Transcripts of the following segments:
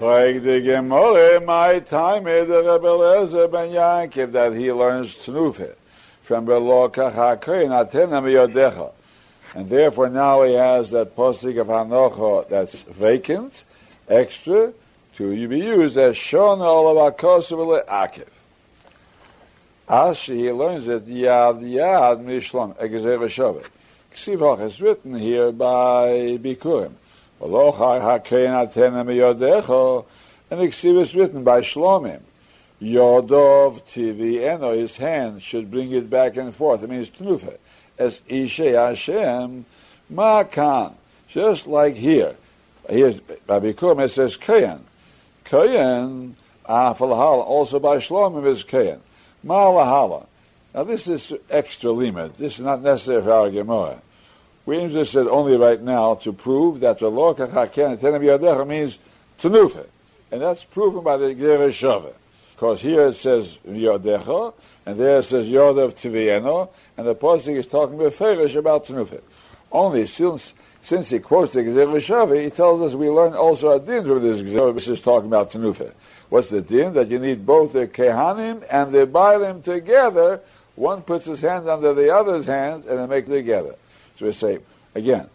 My time is the Rebbe Lezer ben Yankov that he learns Tnufe from Belo Kachakoyin Atenam Yodecha. And therefore now he has that posting of Hanocha that's vacant, extra, to be used as Shon Olav Akosov Akiv. Ashi, he learns it Yad Yad Mishlom Egezer Shavet. Ksivach is written here by Bikurim. And the Ksiv is written by Shlomim. Yodov Tivieno, his hand should bring it back and forth. It means Tnufa. As Ishe Hashem, Makan. Just like here. Here's by Bikurim it says Kayan. Kayan, Afalahal, also by Shlomim is Kayan. Malahala. Now this is extra limit. This is not necessary for our Gemara. We just said only right now to prove that the law kachaken tenem yadecha means tenufe, and that's proven by the Gereshava. Because here it says yadecha, and there it says yodev tivieno, and the pasuk is talking about tenufe. Only since since he quotes the Gereshava, he tells us we learn also a din from this Gereshava. This is talking about tenufe. What's the din? That you need both the kehanim and the bailim together. One puts his hand under the other's hands, and they make it together. So we say, again,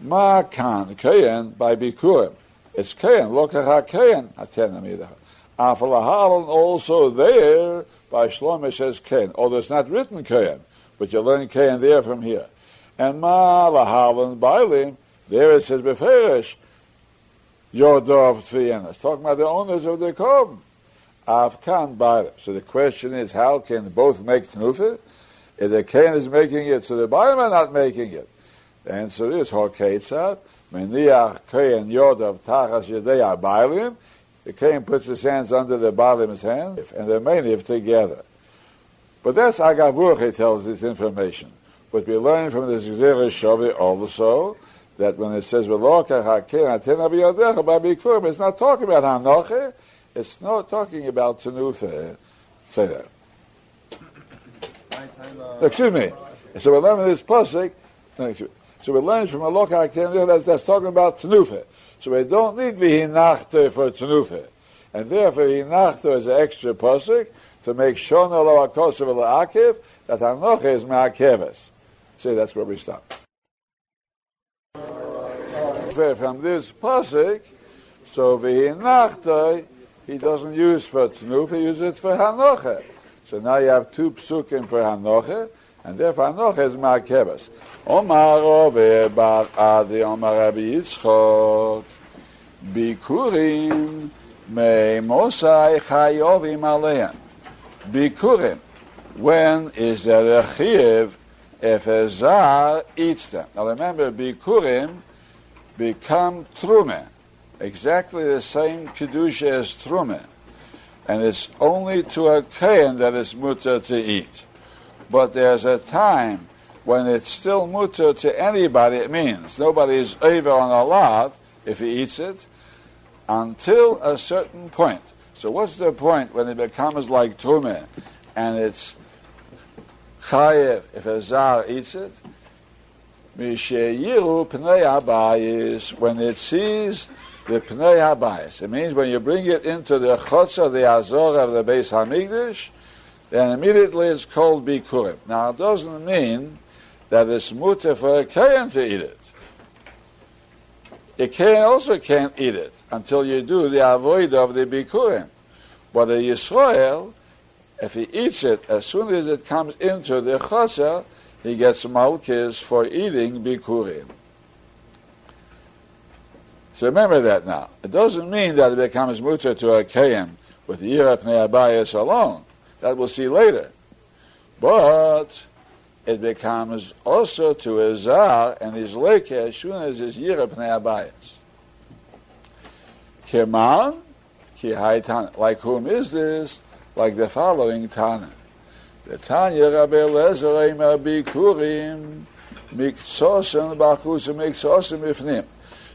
Ma kan kayan by bikurim. It's kayan, lokacha kayan, atenam yidacha. Afalahalan also there, by Shlomo says kayan, although it's not written kayan, but you learn kayan there from here. And ma lahalan bailim, there it says beferish, yodov tviyenas. Talking about the owners of the kom. Afkan bailim. So the question is, how can both make tnufa? If the Cain is making it, so the Baalim are not making it. The answer is Hoketzat, Meniach Kain Yodav Tachas Yedei Baalim. The Cain puts his hands under the Baalim's hand, and they may live together. But that's Agavur, he tells this information. But we learn from this Gzera Shavi also that when it says Veloka it's not talking about Hanoche, it's not talking about Tenufe. Say that. Excuse me. So we learn this pasuk. So we learn from a lokak that's, that's talking about tenufe. So we don't need v'hinachte for tenufe, and therefore hinachte is an extra pasuk to make shona lo akosav akiv that hanoche is ma'akeves. See, that's where we stop. From this pasuk, so v'hinachte he doesn't use for tenufe, he uses it for hanoche. So now you have two psukim for Hanoche, and therefore Hanoche is Ma'akebas. Omar Ove Bar Adi Omar Rabbi Yitzchok Bikurim Me Mosai Chayovim Aleim Bikurim When is there a if a zar eats them? Now remember, Bikurim become Trume. Exactly the same Kedusha as Trume and it's only to a kain that it's mutter to eat. But there's a time when it's still mutter to anybody. It means nobody is over on a lot if he eats it until a certain point. So what's the point when it becomes like tume and it's chayev if a zar eats it? Misheyiru pnei abayis when it sees the Pnei Habayis. It means when you bring it into the Chotza, the Azor of the Beis Hamikdash, then immediately it's called Bikurim. Now, it doesn't mean that it's mutter for a Kayan to eat it. A Kayan also can't eat it until you do the avoid of the Bikurim. But a Yisrael, if he eats it, as soon as it comes into the Chotza, he gets Malkis for eating Bikurim. So remember that now. It doesn't mean that it becomes mutter to a kayim with Yirat Neabayas alone. That we'll see later. But it becomes also to a zar and his leke as soon as his Yirat Neabayas. Keman, ki haitan. Like whom is this? Like the following Tana. The Tanya Rabbi Lezer Eimer Bikurim Miksosen Bachus Miksosen.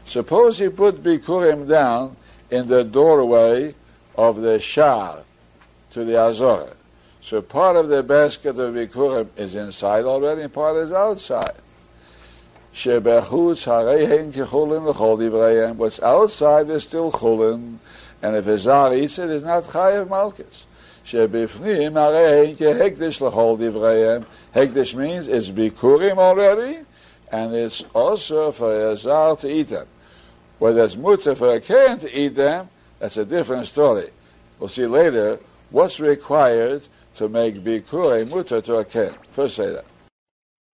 Suppose he put Bikurim down in the doorway of the Shah to the Azor. So part of the basket of Bikurim is inside already and part is outside. What's outside is still chulin, and if a zar eats it, it's not chayev malchus. Shebifnim harehin kehekdish l'chol divrayim. Hekdish means it's bikurim already, and it's also for a zar to eat them. Whether it's mutter for a Kohen to eat them, that's a different story. We'll see later what's required to make bikur a mutter to a Kohen. First say that.